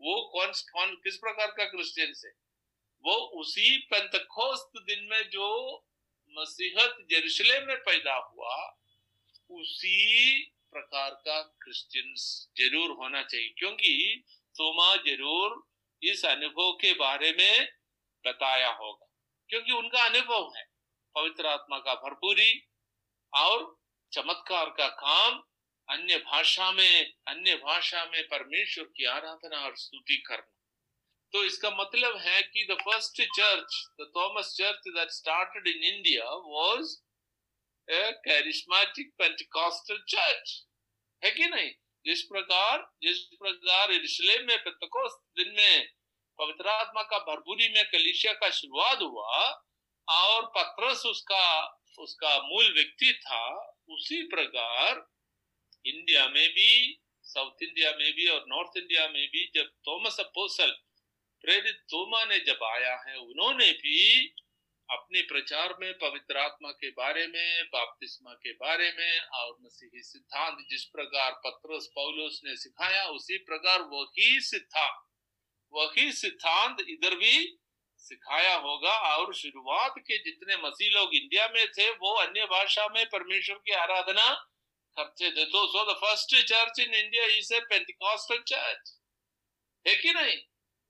वो कौन कौन, किस प्रकार का क्रिश्चियंस है? वो उसी पंतखोस्त दिन में जो मसीहत जेरूशलेम में पैदा हुआ, उसी प्रकार का क्रिश्चियंस ज़रूर होना चाहिए। क्योंकि तोमा ज़रूर इस अनुभव के बारे में बताया होगा। क्योंकि उनका अनुभव है। पवित्र आत्मा का भरपूरी और चमत्कार का काम अन्य भाषा में, अन्य भाषा में परमेश्वर की आराधना और स्तुति करना। तो इसका मतलब है कि the first church the Thomas church that started in India was charismatic Pentecostal church है कि नहीं? जिस प्रकार जिस प्रकार यरूशलेम में पेंतकोस्त दिन में पवित्र आत्मा का भरपूरी में कलिशिया का शुरुआत हुआ और पत्रस उसका उसका मूल व्यक्ति था, उसी प्रकार इंडिया में भी साउथ इंडिया में भी और नॉर्थ इंडिया में भी जब थॉमस अपोसल प्रेरित तोमा ने जब आया है, उन्होंने भी अपने प्रचार में, पवित्र आत्मा के बारे में, बापतिस्मा के बारे में, और मसीही सिद्धांत जिस प्रकार पत्रस पौलोस ने सिखाया, उसी प्रकार वही सिद्धांत वही सिद्धांत इधर भी सिखाया होगा। और शुरुआत के जितने मसीह लोग इंडिया में थे, वो अन्य भाषा में परमेश्वर की आराधना करते थे। तो so the first church in India is a Pentecostal church है कि नहीं?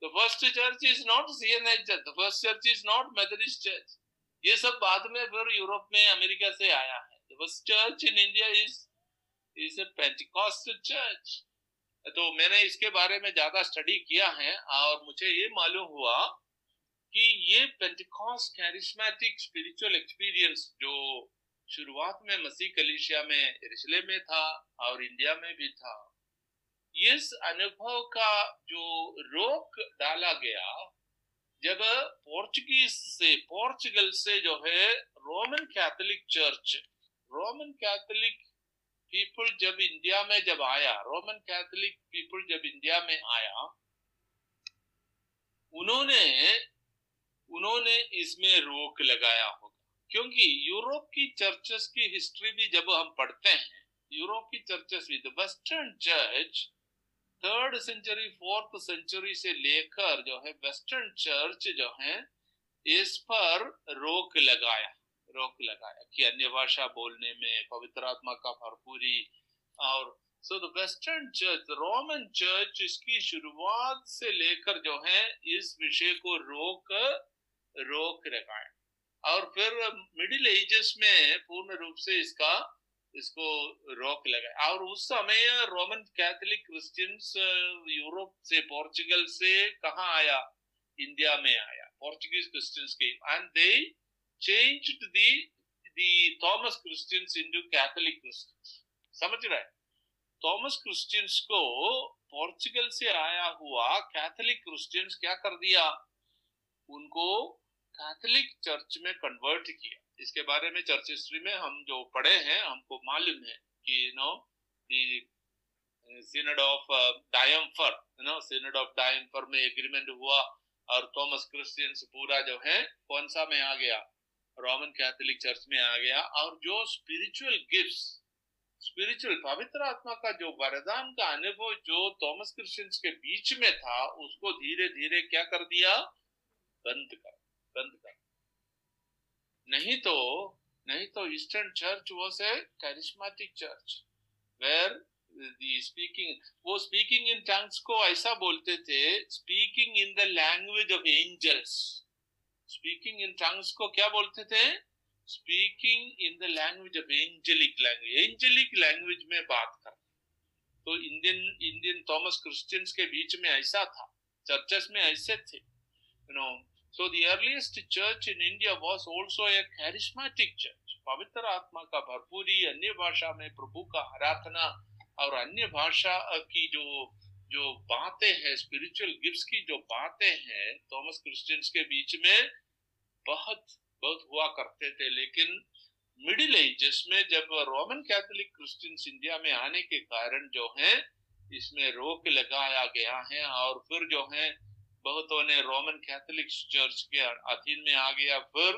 The first church is not CNI church the first church is not Methodist church ये सब बाद में फिर यूरोप में, अमेरिका से आया है। The first church in India is is a Pentecostal church तो मैंने इसके बारे में ज़्यादा स्टडी किया है और मुझे ये मालूम हुआ कि ये पेंटिकॉस कैरिस्मेटिक स्पिरिचुअल एक्सपीरियंस जो शुरुआत में मसीह कलिशिया में रिशले में था और इंडिया में भी था। इस अनुभव का जो रोक डाला गया, जब पोर्चुगीज से, पोर्चुगल से जो है Roman Catholic church, Roman Catholic people जब इंडिया में जब आया, रोमन कैथोलिक पीपल जब इंडिया में आया, उन्होंने उन्होंने इसमें रोक लगाया होगा। क्योंकि यूरोप की चर्चेस की हिस्ट्री भी जब हम पढ़ते हैं, यूरोप की चर्चेस भी western church third century fourth century से लेकर जो है वेस्टर्न चर्च जो है, इस पर रोक लगाया रोक लगाया कि अन्य भाषा बोलने में, पवित्र आत्मा का भरपूरी और so the western church Roman church इसकी शुरुआत से लेकर जो है, इस विषय को रोक रोक लगाया। और फिर मिडिल एजेस में पूर्ण रूप से इसका इसको रोक लगाया और उस समय रोमन कैथोलिक क्रिश्चियंस यूरोप से पोर्चुगल से कहा आया? इंडिया में आया। पोर्चुगीज क्रिश्चियंस के। And they changed the the Thomas Christians into Catholic Christians समझ रहे थॉमस क्रिश्चियंस को पोर्चुगल से आया हुआ कैथोलिक क्रिश्चियंस क्या कर दिया? उनको कैथोलिक चर्च में कन्वर्ट किया। इसके बारे में चर्च हिस्ट्री में हम जो पढ़े हैं, हमको मालूम है कि no synod of Diamper no synod of Diamper में एग्रीमेंट हुआ और थॉमस क्रिश्चियंस पूरा जो है, कौन सा में आ गया? रोमन कैथोलिक चर्च में आ गया और जो स्पिरिचुअल गिफ्ट्स स्पिरिचुअल पवित्र आत्मा का जो वरदान का अनुभव जो थॉमस क्रिश्चियंस के बीच में था, उसको धीरे धीरे क्या कर दिया? बंद कर बंद कर। नहीं तो नहीं तो eastern church was a charismatic church where speaking वो स्पीकिंग इन टंग्स को ऐसा बोलते थे speaking in the language of angels speaking in tongues को क्या बोलते थे? Speaking in the language of angelic language angelic language में बात कर तो इंडियन इंडियन थॉमस क्रिश्चियंस के बीच में ऐसा था। चर्चेस में ऐसे थे। You know so the earliest church in India was also a charismatic church पवित्र आत्मा का भरपूरी अन्य भाषा में प्रभु का आराधना और अन्य भाषा की जो जो बातें हैं स्पिरिचुअल गिफ्ट्स की जो बातें हैं थॉमस क्रिश्चियंस के बीच में बहुत बहुत हुआ करते थे लेकिन मिडिल एजेस में जब रोमन कैथोलिक क्रिश्चियंस इंडिया में आने के कारण जो है इसमें रोक लगाया गया है और फिर जो है बहुतों ने रोमन कैथोलिक चर्च के अधीन में आ गया। फिर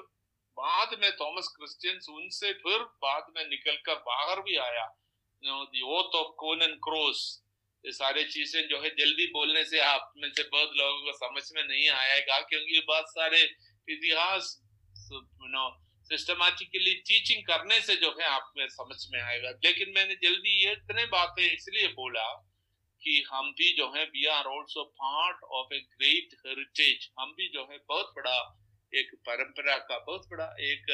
बाद में थॉमस क्रिश्चियंस उनसे फिर बाद में निकलकर बाहर भी आया। ऑफ़ कोनन क्रॉस, ये सारे चीज़ें जो है जल्दी बोलने से आप में से बहुत लोगों को समझ में नहीं आएगा, क्योंकि बहुत सारे इतिहास, नो सिस्टमेटिकली टीचिंग करने से जो है आप में समझ में आएगा। लेकिन मैंने जल्दी ये इतने बातें इसलिए बोला कि हम भी जो है we are also part of a great heritage हम भी जो है बहुत बड़ा एक परंपरा का बहुत बड़ा एक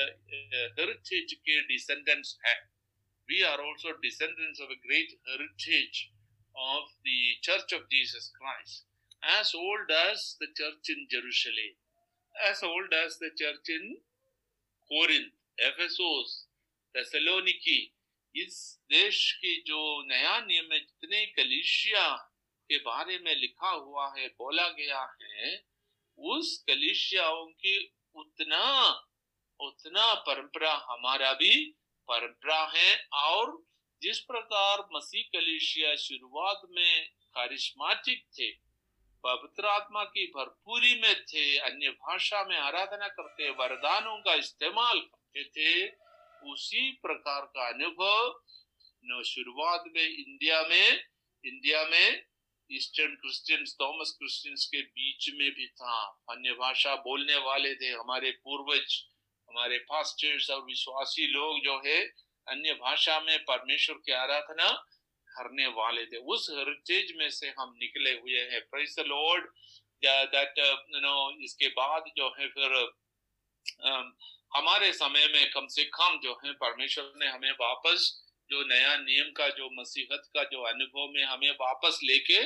हेरिटेज के डिसेंडेंट्स है we are also descendants of a great heritage of the Church of Jesus Christ, as old as the church in Jerusalem, as old as the church in Corinth, Ephesus, Thessaloniki. इस देश की जो नया नियम में जितने कलिशिया के बारे में लिखा हुआ है, बोला गया है, उस कलिशियाओं की उतना उतना परंपरा हमारा भी परंपरा है और जिस प्रकार मसीह कलिशिया शुरुआत में कारिश्माटिक थे, पवित्र आत्मा की भरपूरी में थे, अन्य भाषा में आराधना करते, वरदानों का इस्तेमाल करते थे उसी प्रकार का अनुभव शुरुआत में इंडिया में इंडिया में ईस्टर्न क्रिश्चियंस थॉमस क्रिश्चियंस के बीच में भी था। अन्य भाषा बोलने वाले थे हमारे पूर्वज हमारे फास्टर्स और विश्वासी लोग जो है अन्य भाषा में परमेश्वर की आराधना करने वाले थे। उस हेरिटेज में से हम निकले हुए हैं। Praise Lord that you know इसके बाद जो है फिर um, हमारे समय में कम से कम जो है, परमेश्वर ने हमें वापस जो नया नियम का, जो मसीहत का, जो अनुभव में हमें वापस लेके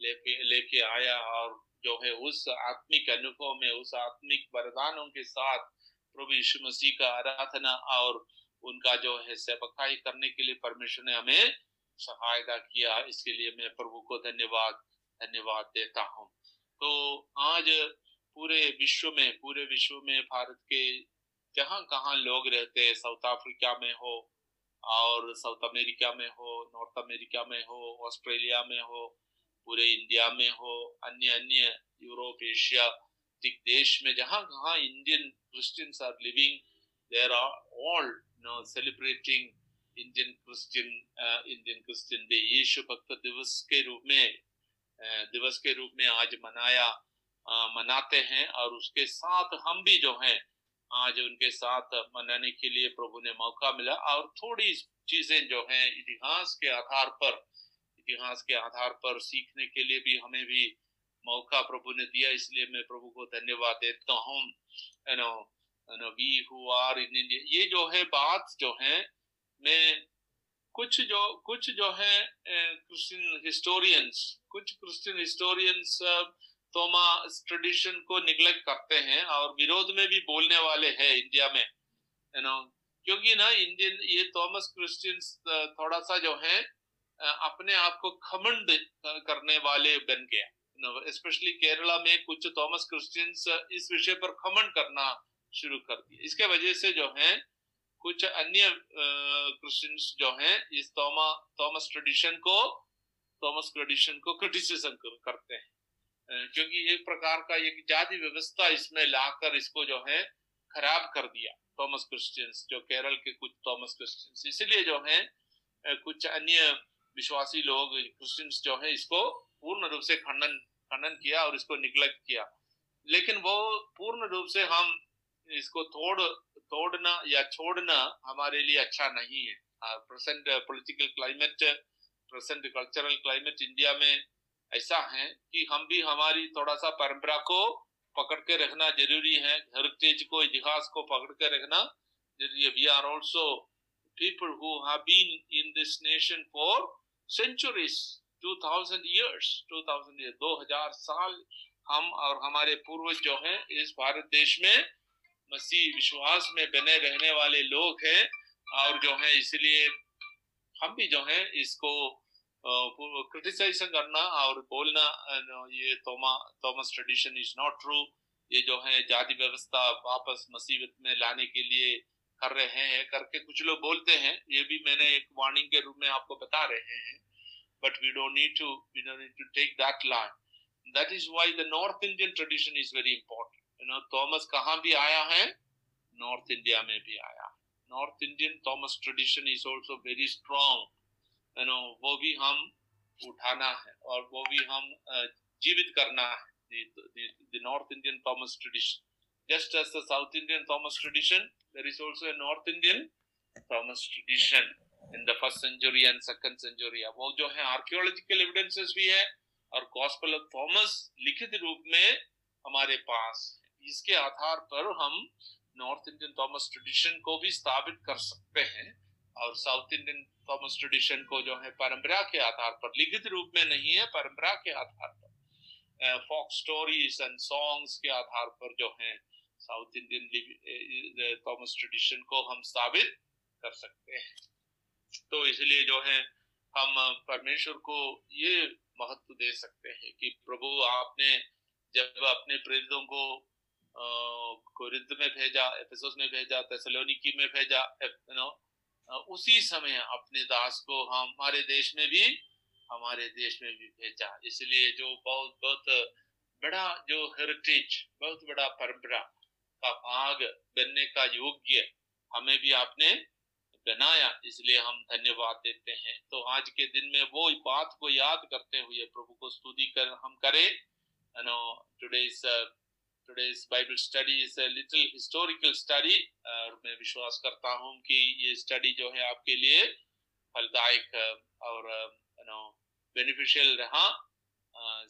लेके लेके आया और जो है उस आत्मिक अनुभव में, उस आत्मिक वरदानों के साथ प्रभु यीशु मसीह का आराधना और उनका जो है सेवकाई करने के लिए परमेश्वर ने हमें सहायता किया। इसके लिए मैं प्रभु को धन्यवाद धन्यवाद देता हूँ। तो आज पूरे विश्व में, पूरे विश्व में भारत के जहाँ कहाँ लोग रहते हैं साउथ अफ्रीका में हो और साउथ अमेरिका में हो नॉर्थ अमेरिका में हो ऑस्ट्रेलिया में हो पूरे इंडिया में हो अन्य अन्य यूरोप एशिया देश में जहाँ कहाँ Indian Christians are living there are all know celebrating Indian Christian Indian Christian day यीशु भक्त दिवस के रूप में uh, दिवस के रूप में आज मनाया uh, मनाते हैं और उसके साथ हम भी जो हैं आज उनके साथ मनाने के लिए प्रभु ने मौका मिला और थोड़ी चीज़ें जो हैं इतिहास के आधार पर, इतिहास के आधार पर सीखने के लिए भी हमें भी मौका प्रभु ने दिया, इसलिए मैं प्रभु को धन्यवाद देता हूँ। You know we who are in India ये जो है बात जो है, मैं कुछ जो कुछ जो है क्रिश्चियन हिस्टोरियंस कुछ क्रिश्चियन हिस्टोरियंस तोमा ट्रेडिशन को निग्लेक्ट करते हैं और विरोध में भी बोलने वाले हैं इंडिया में यू नो क्योंकि ना इंडियन ये थॉमस क्रिश्चियंस थोड़ा सा जो है अपने आप को खमंड करने वाले बन गया स्पेशली केरला में कुछ थॉमस क्रिश्चियंस इस विषय पर खमंड करना शुरू कर दिया इसके वजह से जो है, कुछ अन्य क्रिश्चियंस जो हैं, इस थॉमा थॉमस ट्रेडिशन को थॉमस ट्रेडिशन को क्रिटिसिज्म करते हैं। क्योंकि एक प्रकार का एक जाति व्यवस्था इसमें लाकर इसको जो है खराब कर दिया थॉमस क्रिश्चियंस जो केरल के कुछ थॉमस क्रिश्चियंस इसलिए जो है कुछ अन्य विश्वासी लोग क्रिश्चियंस जो है इसको पूर्ण रूप से खंडन खंडन किया और इसको निग्लेक्ट किया। लेकिन वो पूर्ण रूप से हम इसको तोड़, तोड़ना या छोड़ना हमारे लिए अच्छा नहीं है। Present political climate present cultural climate India में ऐसा है कि हम भी हमारी थोड़ा सा परंपरा को पकड़ के रखना ज़रूरी है। हेरिटेज को, इतिहास को पकड़ के रखना ज़रूरी है। We are also people who have been in this nation for centuries 2000 years 2000 years 2000 साल हम और हमारे पूर्वज जो हैं, इस भारत देश में मसीह विश्वास में बने रहने वाले लोग हैं और जो है, इसलिए हम भी जो है, इसको क्रिटिसाइज करना और बोलना ये Thoma Thomas tradition is not true ये जो है जाति व्यवस्था वापस मसीबत में लाने के लिए कर रहे हैं, करके कुछ लोग बोलते हैं। ये भी मैंने एक वार्निंग के रूप में आपको बता रहे हैं। But we don't need to we don't need to take that line that is why the north Indian tradition is very important you know Thomas कहाँ भी आया है? नॉर्थ इंडिया में भी आया north Indian Thomas tradition is also very strong no वो भी हम उठाना है और वो भी हम जीवित करना है। North Indian Thomas tradition just as south Indian Thomas tradition there is also a north Indian Thomas tradition in the first century and second century वो जो है आर्कियोलॉजिकल एविडेंसेस भी है और कॉस्पल ऑफ़ थॉमस लिखित रूप में हमारे पास इसके आधार पर हम नॉर्थ इंडियन थॉमस ट्रेडिशन को भी स्थापित कर सकते हैं। और साउथ इंडियन थॉमस ट्रेडिशन को जो है परंपरा के आधार पर, लिखित रूप में नहीं है, परंपरा के आधार पर फॉक स्टोरीज एंड सॉन्ग्स के आधार पर जो है साउथ इंडियन थॉमस ट्रेडिशन को हम साबित कर सकते हैं। तो इसलिए जो है हम परमेश्वर को ये महत्व दे सकते हैं कि प्रभु आपने जब अपने प्रेरितों को कोरिंथ में भेजा, एफेसोस में भेजा तेसलोनिकी में भेजा नो उसी समय अपने दास को हमारे देश में भी, हमारे देश में भी भेजा। इसलिए जो बहुत बहुत बड़ा जो हेरिटेज बहुत बड़ा परंपरा का भाग बनने का योग्य हमें भी आपने बनाया। इसलिए हम धन्यवाद देते हैं। तो आज के दिन में वो बात को याद करते हुए प्रभु को स्तुति कर हम करें। No today's today's Bible study is a little historical study और मैं विश्वास करता हूँ कि ये स्टडी जो है आपके लिए फलदायक और यू नो बेनिफिशियल रहा।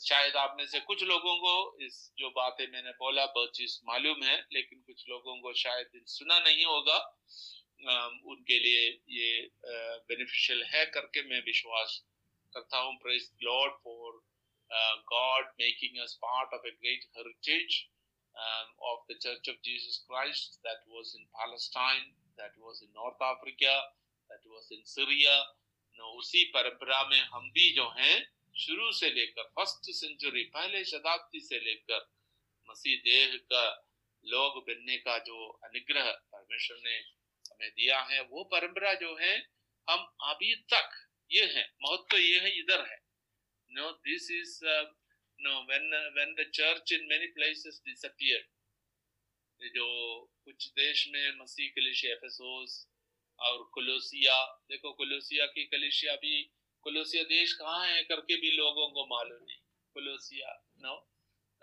शायद आप में से कुछ लोगों को इस जो बातें मैंने बोला बहुत चीज़ मालूम है, लेकिन कुछ लोगों को शायद सुना नहीं होगा। उनके लिए ये बेनिफिशियल है करके मैं विश्वास करता हूँ। Praise Lord for God making us part of a great heritage um, of the Church of Jesus Christ that was in Palestine, that was in North Africa, that was in Syria. No, उसी परंपरा में हम भी जो हैं शुरू से लेकर फ़र्स्ट सेंचुरी पहले शताब्दी से लेकर मसीह देह का लोग बनने का जो अनुग्रह परमेश्वर ने हमें दिया है वो परंपरा जो है हम अभी तक ये है महत्व तो ये है इधर है no this is no when uh, when the church in many places disappeared जो कुछ देश में मसीह कलिशिया एफेसोस और कोलोसिया देखो कोलोसिया की कलिशिया भी कोलोसिया देश कहाँ है करके भी लोगों को मालूम नहीं। कोलोसिया नो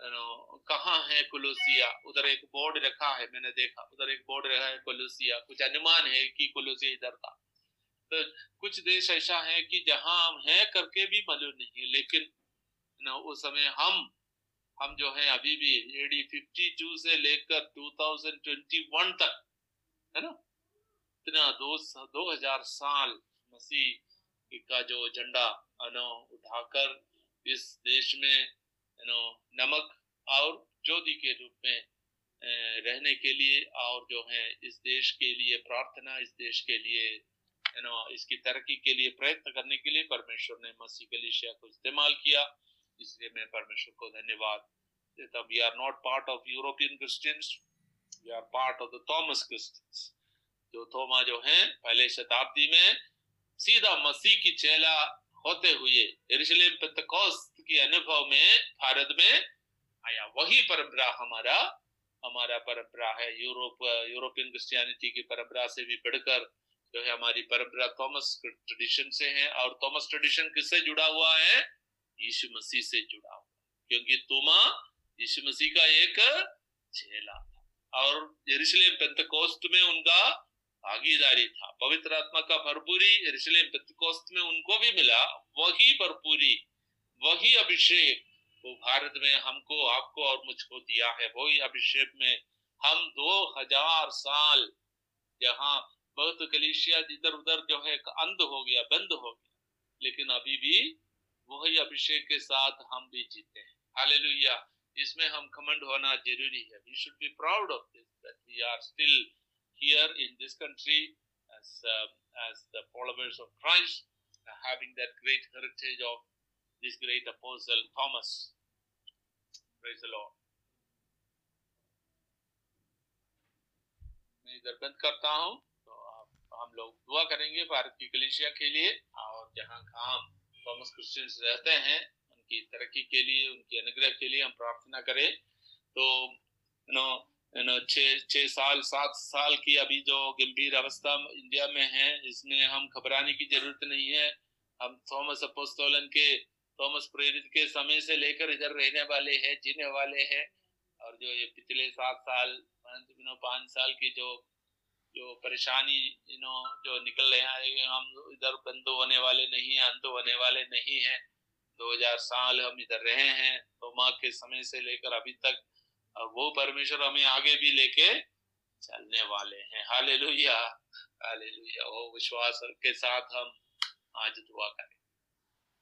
नो कहाँ है कोलोसिया? उधर एक बोर्ड रखा है मैंने देखा उधर एक बोर्ड रखा है कोलोसिया। कुछ अनुमान है कि कोलोसिया इधर था। तो कुछ देश ऐसा है कि जहाँ है करके भी मालूम नहीं है लेकिन ना, उस समय हम हम जो है अभी भी एडी फिफ्टी टू से लेकर टू थाउज़ेंड ट्वेंटी वन तक, है ना? इतना दो दो हज़ार साल मसीह का जो झंडा नो उठाकर इस देश में नो नमक और ज्योति के रूप में रहने के लिए और जो है इस देश के लिए, प्रार्थना इस देश के लिए नो इसकी तरक्की के लिए प्रयत्न करने के लिए परमेश्वर ने मसीह कलिशिया को इस्तेमाल किया। इसलिए मैं परमेश्वर को धन्यवाद देता we are not part of European Christians we are part of the Thomas Christians जो थोमा जो है, पहले शताब्दी में सीधा मसीह की चेला होते हुए के अनुभव में, भारत में आया। वही परंपरा हमारा हमारा परंपरा है। यूरोप, यूरोपियन क्रिश्चियनिटी की परंपरा से भी बढ़कर जो है हमारी परंपरा थॉमस ट्रेडिशन से है। और थॉमस ट्रेडिशन किससे जुड़ा हुआ है? यीशु मसीह से जुड़ा हुआ क्योंकि तुमा यीशु मसीह का एक चेला था और यरूशलेम पेंतकोस्त में उनका भागीदारी था। पवित्र आत्मा का भरपूरी यरूशलेम पेंतकोस्त में उनको भी मिला, वही भरपूरी, वही अभिषेक वो भारत में हमको, आपको और मुझको दिया है। वही अभिषेक में हम दो हज़ार साल जहाँ बहुत कलिशिया इधर उधर जो है, अंध हो गया, बंद हो गया, लेकिन अभी भी वही अभिषेक के साथ हम भी जीते हैं। हालेलुया। इसमें हम खमंड होना ज़रूरी है। We should be proud of this that we are still here in this country as uh, as the followers of Christ having that great heritage of this great apostle Thomas. Praise the Lord. मैं इधर बंद करता हूँ तो आप हम लोग दुआ करेंगे भारत की कलिशिया के लिए और जहाँ काम थॉमस क्रिश्चियंस रहते हैं, उनकी तरक्की के लिए, उनकी अनुग्रह के लिए हम प्रार्थना करें। तो नो नो छः साल, सात साल की अभी जो गंभीर अवस्था इंडिया में है, इसमें हम घबराने की ज़रूरत नहीं है। हम थॉमस अपोस्तोलन के थॉमस प्रेरित के समय से लेकर इधर रहने वाले हैं, जीने वाले हैं। और जो ये पिछले सात साल पाँच साल की जो जो परेशानी यू नो जो निकल रहे हैं हम इधर बंद होने वाले नहीं है अंत होने वाले नहीं है। 2000 साल हम इधर रहे हैं तो माँ के समय से लेकर अभी तक वो परमेश्वर हमें आगे भी लेके चलने वाले हैं। हाले लोहिया वो विश्वास के साथ हम आज दुआ करें।